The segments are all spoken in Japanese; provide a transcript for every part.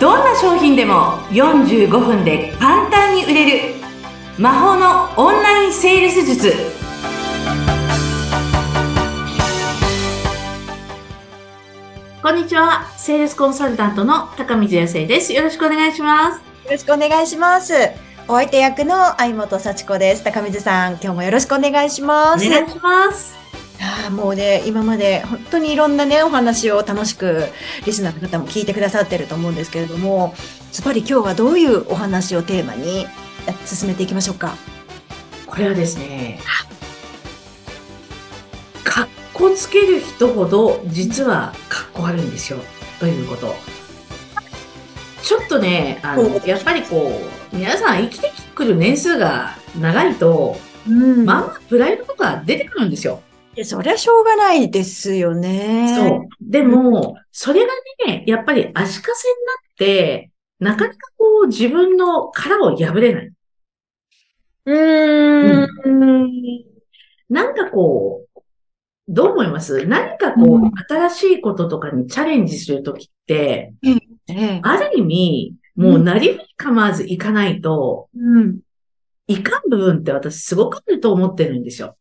どんな商品でも45分で簡単に売れる魔法のオンラインセールス術。こんにちは。セールスコンサルタントの高水康生です。よろしくお願いします。よろしくお願いします。お相手役の相本幸子です。高水さん今日もよろしくお願いします。お願いしますあもうね、今まで本当にいろんなね、お話を楽しくリスナーの方も聞いてくださってると思うんですけれども、ずばり今日はどういうお話をテーマに進めていきましょうか？これはですね、かっこつける人ほど実はかっこ悪いんですよ。ということ。ちょっとね、あの、やっぱりこう、皆さん生きてくる年数が長いと、うん、まあまあプライドとか出てくるんですよ。そりゃしょうがないですよね。そう。でも、それがね、やっぱり足かせになって、なかなかこう自分の殻を破れない。うーん。うん、なんかこう、どう思います？何かこう、うん、新しいこととかにチャレンジするときって、ある意味、もうなりふり構わずいかないと、うん、いかん部分って私すごくあると思ってるんですよ。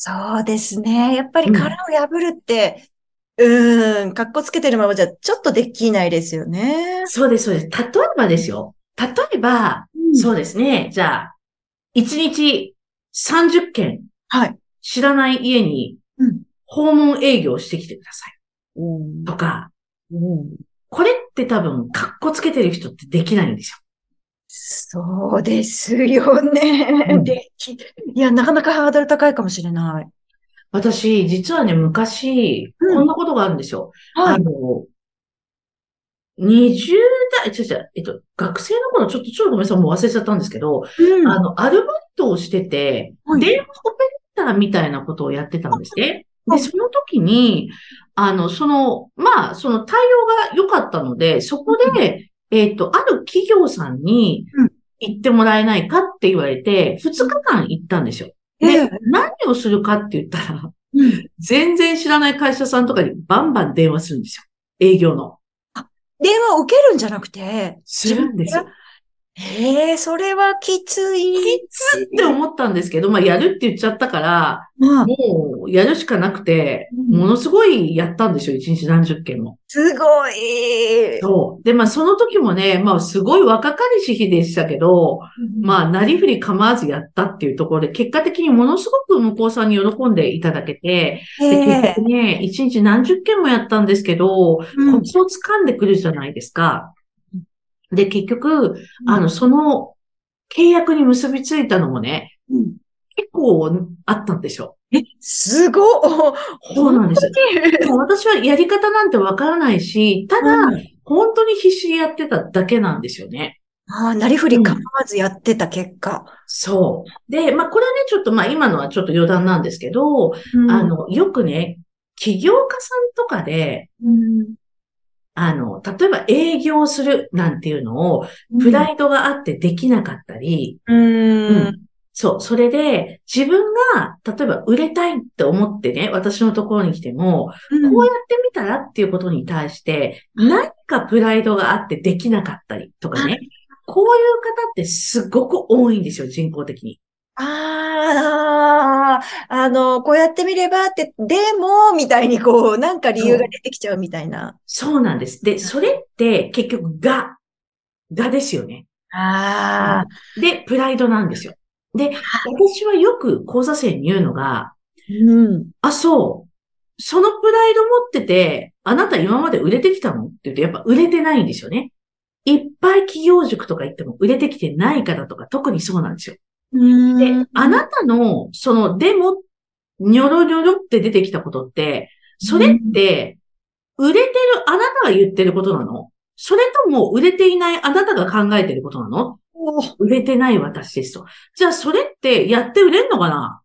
そうですね。やっぱり殻を破るって、うん、ん、かっこつけてるままじゃちょっとできないですよね。そうです、そうです。例えばですよ。例えば、うん、そうですね。じゃあ、1日30件、はい。知らない家に、訪問営業してきてください。うん、とか、うん、これって多分、かっこつけてる人ってできないんですよ。そうですよね。うん、でき、いや、なかなかハードル高いかもしれない。私、実はね、昔、こんなことがあるんですよ。はい、あの、20代、ちょちょ、えっと、学生の頃、ちょっと、ちょっとごめんなさい、もう忘れちゃったんですけど、うん、あの、アルバイトをしてて、はい、電話オペレーターみたいなことをやってたんですね。で、その時に、あの、その、まあ、その対応が良かったので、そこで、えっ、ー、と、ある企業さんに行ってもらえないかって言われて、2日間行ったんですよ。で、何をするかって言ったら、全然知らない会社さんとかにバンバン電話するんですよ。営業の。あ、電話を受けるんじゃなくて、するんですよ。ええー、それはきつい。きつって思ったんですけど、まあ、やるって言っちゃったから、もう、やるしかなくて、ものすごいやったんですよ、一日何十件も。すごい。そう。で、まあ、その時もね、まあ、すごい若かりし日でしたけど、うん、まあ、なりふり構わずやったっていうところで、結果的にものすごく向こうさんに喜んでいただけて、で結局ね、一日何十件もやったんですけど、うん、コツを掴んでくるじゃないですか。で、結局、あの、その契約に結びついたのもね、うん、結構あったんでしょ。え、すごそうなんです。私はやり方なんてわからないし、ただ、うん、本当に必死にやってただけなんですよね。ああ、なりふり構わずやってた結果。うん、そう。で、まあ、これはね、ちょっと、まあ、今のはちょっと余談なんですけど、うん、あの、よくね、起業家さんとかで、うん、あの、例えば営業するなんていうのを、プライドがあってできなかったり、うん、うん、そう、それで自分が、例えば売れたいって思ってね、私のところに来ても、うん、こうやってみたらっていうことに対して、何かプライドがあってできなかったりとかね、こういう方ってすごく多いんですよ、人工的に。ああ、あの、こうやってみればって、でも、みたいにこう、なんか理由が出てきちゃうみたいな。そうなんです。で、それって結局、が、がですよね。ああ。で、プライドなんですよ。で、私はよく講座生に言うのが、うん。あ、そう。そのプライド持ってて、あなた今まで売れてきたのって言うと、やっぱ売れてないんですよね。いっぱい企業塾とか行っても売れてきてない方とか特にそうなんですよ。で、あなたの、その、でも、にょろにょろって出てきたことって、それって、売れてるあなたが言ってることなの？それとも売れていないあなたが考えてることなの？売れてない私ですと。じゃあそれってやって売れんのかな？っ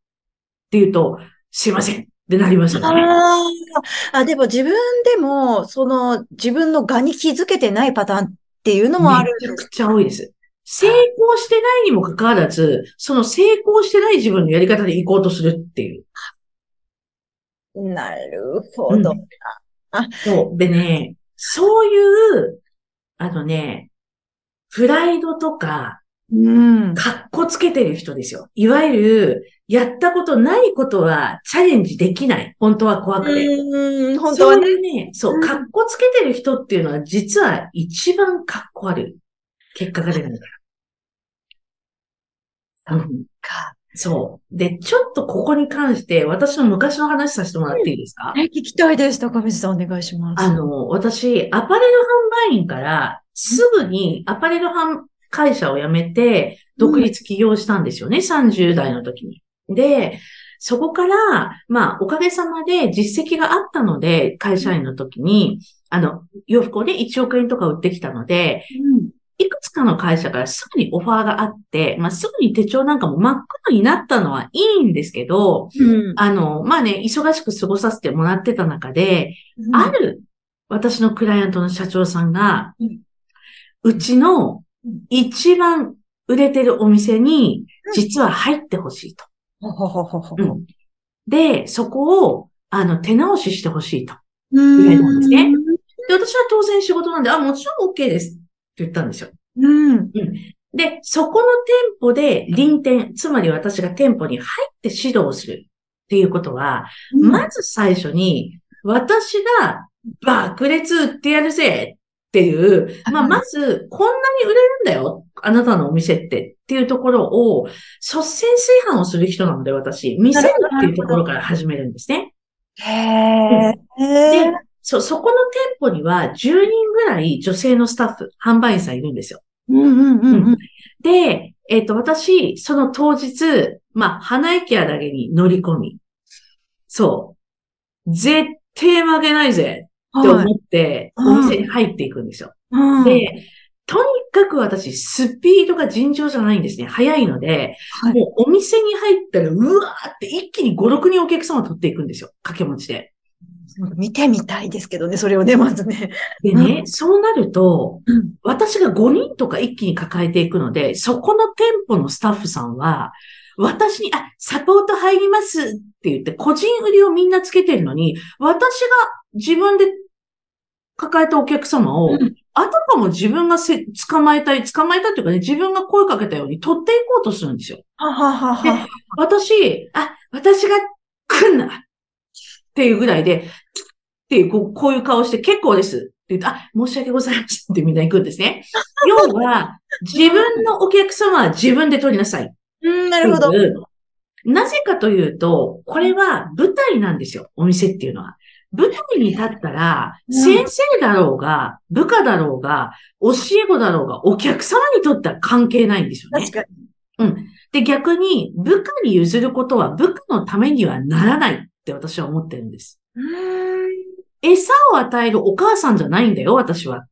て言うと、すいませんってなりましたね。ああ、でも自分でも、その自分のがに気づけてないパターンっていうのもある。めちゃくちゃ多いです。成功してないにもかかわらず、その成功してない自分のやり方で行こうとするっていう。なるほど。うん、あそう。でね、そういうあのね、プライドとか、うん。かっこつけてる人ですよ。いわゆる、やったことないことはチャレンジできない。本当は怖くて。うん、本当はね。そういうね、そう、かっこつけてる人っていうのは実は一番かっこ悪い結果が出るんだから。うん。か。そう。で、ちょっとここに関して、私の昔の話させてもらっていいですか、え、聞きたいです。高水さんお願いします。あの、私、アパレル販売員からすぐにアパレル販会社を辞めて、独立起業したんですよね、うん、30代の時に。で、そこから、まあ、おかげさまで実績があったので、会社員の時に、あの、洋服をね、1億円とか売ってきたので、うん、いくつかの会社からすぐにオファーがあって、まあ、すぐに手帳なんかも真っ黒になったのはいいんですけど、うん、あの、まあね、忙しく過ごさせてもらってた中で、ある私のクライアントの社長さんが、うちの一番売れてるお店に、実は入ってほしいと。うん、で、そこを、あの、手直ししてほしいと。言われたんですね。で、私は当然仕事なんで、あ、もちろん OK です言ったんですよ。うん。うん。で、そこの店舗で臨店、つまり私が店舗に入って指導するっていうことは、うん、まず最初に、私が爆裂売ってやるぜっていう、まあ、まず、こんなに売れるんだよ。あなたのお店ってっていうところを、率先炊飯をする人なので、私、見せるっていうところから始めるんですね。へー。で、そ、そこの店舗には10人ぐらい女性のスタッフ、販売員さんいるんですよ。うんうんうん、うん、で、えっ、ー、と、私、その当日、まあ、花駅屋だけに乗り込み、そう。絶対負けないぜって思って、お店に入っていくんですよ。で、とにかく私、スピードが尋常じゃないんですね。早いので、はい、もうお店に入ったら、うわーって一気に5、6人お客様取っていくんですよ。掛け持ちで。見てみたいですけどね、それをね、まずね。でね、うん、そうなると、うん、私が5人とか一気に抱えていくので、そこの店舗のスタッフさんは、私に、あ、サポート入りますって言って、個人売りをみんなつけてるのに、私が自分で抱えたお客様を、あたかも自分がせ捕まえたい、捕まえたっていうかね、自分が声かけたように取っていこうとするんですよ。はははは。私、あ、私が来んなっていうぐらいで、っていう、こうこういう顔して結構ですって言うと、あ、申し訳ございませんってみんな行くんですね。要は、自分のお客様は自分で取りなさい。うん、なるほど。なぜかというと、これは舞台なんですよ、お店っていうのは。舞台に立ったら、先生だろうが、部下だろうが、教え子だろうが、お客様にとっては関係ないんですよね。確かに。うん。で、逆に、部下に譲ることは部下のためにはならないって私は思ってるんです。餌を与えるお母さんじゃないんだよ、私は。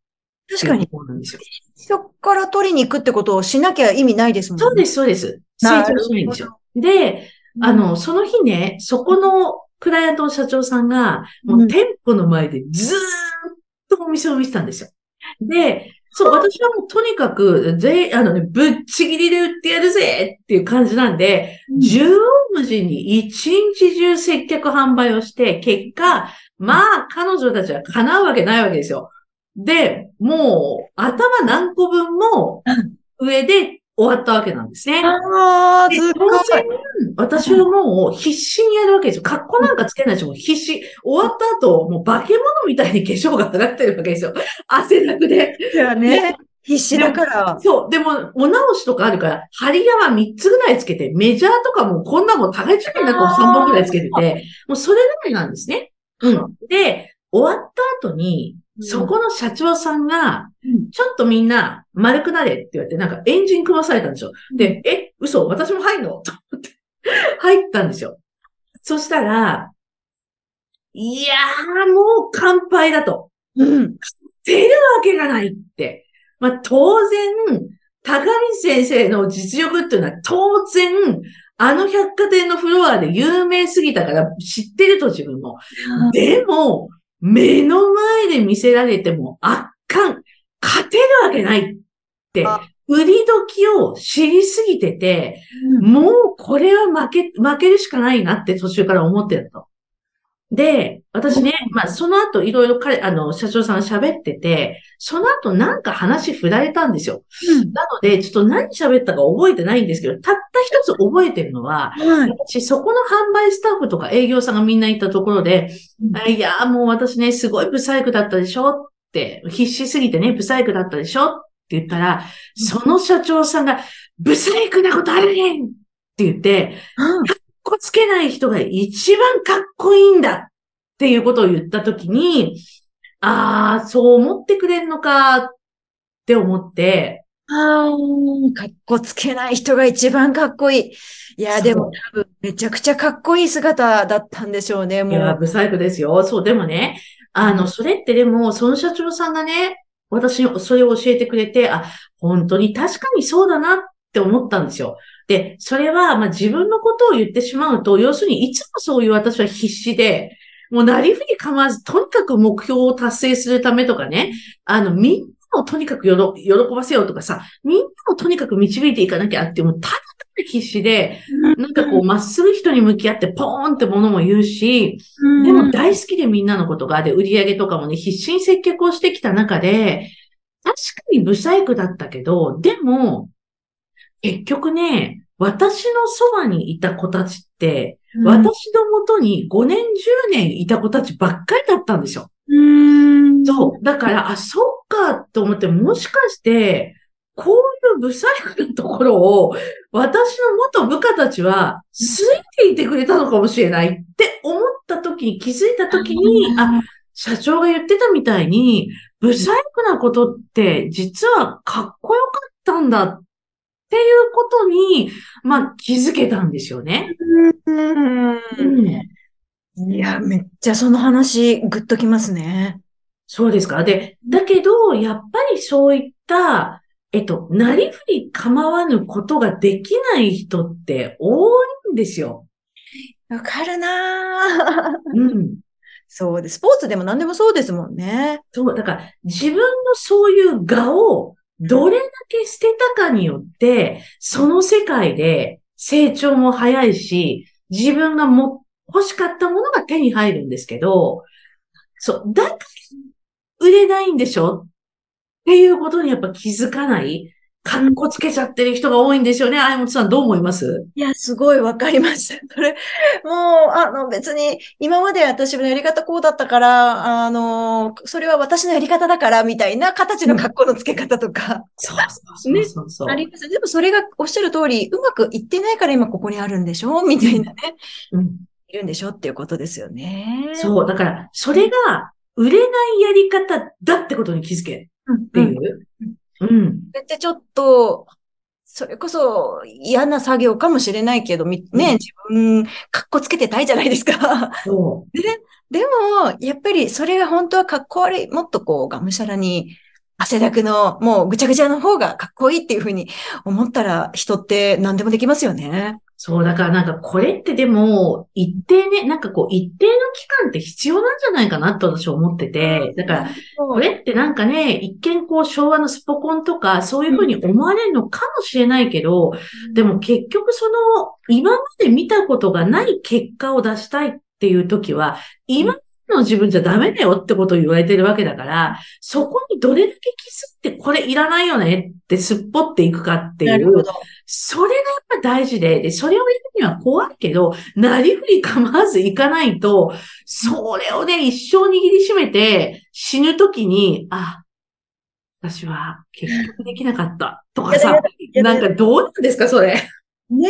確かに。そうなんですよ。そこから取りに行くってことをしなきゃ意味ないですもんね。そうです、そうです。成長しないんですよ。で、あの、その日ね、そこのクライアントの社長さんが、もう店舗の前でずーっとお店を見てたんですよ。で、そう、私はもうとにかく、ぜ、あのね、ぶっちぎりで売ってやるぜっていう感じなんで、縦横無尽に一日中接客販売をして、結果、まあ、彼女たちは叶うわけないわけですよ。で、もう、頭何個分も上で終わったわけなんですね。ああ、すごい。私はもう必死にやるわけですよ。格好なんかつけないし、もう必死。終わった後、もう化け物みたいに化粧が上がってるわけですよ。汗だくで。いやね。必死だから。そう。でも、お直しとかあるから、張り山3つぐらいつけて、メジャーとかもこんなもん、互い中になんか3本ぐらいつけてて、もうそれぐらいなんですね。うん。で、終わった後に、そこの社長さんが、ちょっとみんな丸くなれって言われて、なんかエンジン組まされたんですよ。で、え、嘘？私も入んの？と思って入ったんですよ。そしたら、いやー、もう乾杯だと。うん。出るわけがないって。まあ、当然、高見先生の実力っていうのは当然、あの百貨店のフロアで有名すぎたから知ってると自分も。でも、目の前で見せられても圧巻、勝てるわけないって、売り時を知りすぎてて、うん、もうこれは負け、負けるしかないなって途中から思ってたと。で、私ね、まあ、その後いろいろ彼、あの、社長さん喋ってて、その後なんか話振られたんですよ。うん、なので、ちょっと何喋ったか覚えてないんですけど、たった一つ覚えてるのは、はい、私、そこの販売スタッフとか営業さんがみんな行ったところで、うん、いや、もう私ね、すごいブサイクだったでしょって、必死すぎてね、ブサイクだったでしょって言ったら、その社長さんが、ブサイクなことあるねんって言って、うんこつけない人が一番かっこいいんだっていうことを言ったときに、ああ、そう思ってくれんのかって思って、ああ、かっこつけない人が一番かっこいい。いや、でも多分めちゃくちゃかっこいい姿だったんでしょうね、もう。いや、ブサイクですよ。そう、でもね、あの、それってでも、その社長さんがね、私にそれを教えてくれて、あ、本当に確かにそうだなって思ったんですよ。で、それは、まあ、自分のことを言ってしまうと、要するにいつもそういう私は必死で、もうなりふり構わず、とにかく目標を達成するためとかね、あの、みんなをとにかく喜ばせようとかさ、みんなをとにかく導いていかなきゃって、もうただただ必死で、なんかこう、まっすぐ人に向き合ってポーンってものも言うし、でも大好きでみんなのことが、で、売り上げとかもね、必死に接客をしてきた中で、確かにブサイクだったけど、でも、結局ね、私のそばにいた子たちって、うん、私のもとに5年、10年いた子たちばっかりだったんですよ。うんそう。だから、あ、そっかと思って、もしかして、こういう不細工なところを、私の元部下たちは、ついていてくれたのかもしれないって思った時に、気づいた時に、あ、社長が言ってたみたいに、不細工なことって、実はかっこよかったんだっっていうことに、まあ、気づけたんですよね。うん、いや、めっちゃその話、ぐっときますね。そうですか？で、だけど、やっぱりそういった、えっと、なりふり構わぬことができない人って多いんですよ。わかるなぁ。うん。そうで、スポーツでも何でもそうですもんね。そう、だから自分のそういう画をどれだけ捨てたかによって、その世界で成長も早いし、自分がも欲しかったものが手に入るんですけど、そう、だから売れないんでしょ？っていうことにやっぱ気づかない。かっこつけちゃってる人が多いんですよね。あいもさんどう思います？いや、すごいわかります。それ、もう、あの、別に、今まで私のやり方こうだったから、あの、それは私のやり方だから、みたいな形の格好のつけ方とか。そうそうそうそう、ね、あります。でもそれがおっしゃる通り、うまくいってないから今ここにあるんでしょ？みたいなね。うん。いるんでしょっていうことですよね。そう。だから、それが、売れないやり方だってことに気づけっていう。うんうんうん。で、ちょっと、それこそ嫌な作業かもしれないけど、ね、うん、自分、かっこつけてたいじゃないですか。そう。で、でも、やっぱりそれが本当はかっこ悪い、もっとこう、がむしゃらに、汗だくの、もうぐちゃぐちゃの方がかっこいいっていうふうに思ったら、人って何でもできますよね。そう、だからなんかこれってでも、一定ね、なんかこう一定の期間って必要なんじゃないかなと私は思ってて、だから、これってなんかね、一見こう昭和のスポコンとかそういうふうに思われるのかもしれないけど、でも結局その、今まで見たことがない結果を出したいっていう時は、今の自分じゃダメだよってことを言われてるわけだから、そこにどれだけ気づってこれいらないよねってすっぽっていくかっていう、それがやっぱ大事で、で、それを言うには怖いけど、なりふり構わずいかないと、それをね、一生握りしめて死ぬときに、あ、私は結局できなかったとかさ、なんかどうなんですか、それ。ね。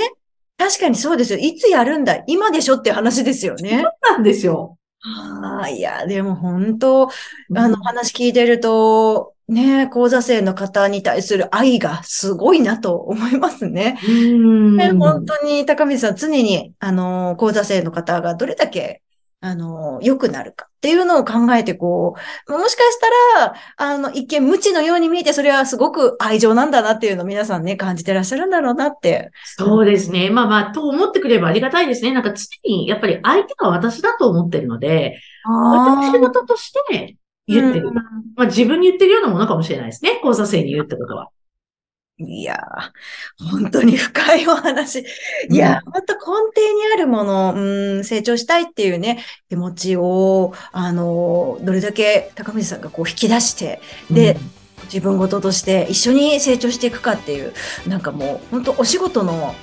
確かにそうですよ。いつやるんだ今でしょって話ですよね。そうなんですよ。ああ、いや、でも本当、あの話聞いてると、ね、講座生の方に対する愛がすごいなと思いますね。ね本当に高水さん、常に、あの、講座生の方がどれだけあの、良くなるかっていうのを考えて、こう、もしかしたら、あの、一見無知のように見えて、それはすごく愛情なんだなっていうのを皆さんね、感じてらっしゃるんだろうなって。そうですね。まあまあ、と思ってくればありがたいですね。なんか常に、やっぱり相手が私だと思ってるので、私事として言ってる。うん、まあ自分に言ってるようなものかもしれないですね。講座生に言うってことは。いや本当に深いお話。いや、本当根底にあるもの、うん、成長したいっていうね、気持ちを、あの、どれだけ高水さんがこう引き出して、で、うん、自分事として一緒に成長していくかっていう、なんかもう、本当お仕事の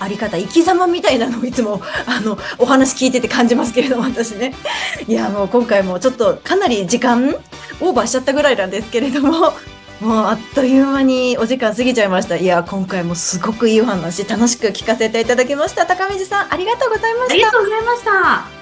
あり方、生き様みたいなのをいつも、あの、お話聞いてて感じますけれども、私ね。いや、もう今回もちょっとかなり時間オーバーしちゃったぐらいなんですけれども、もうあっという間にお時間過ぎちゃいました。いや、今回もすごくいいお話、楽しく聞かせていただきました。高水さん、ありがとうございました。ありがとうございました。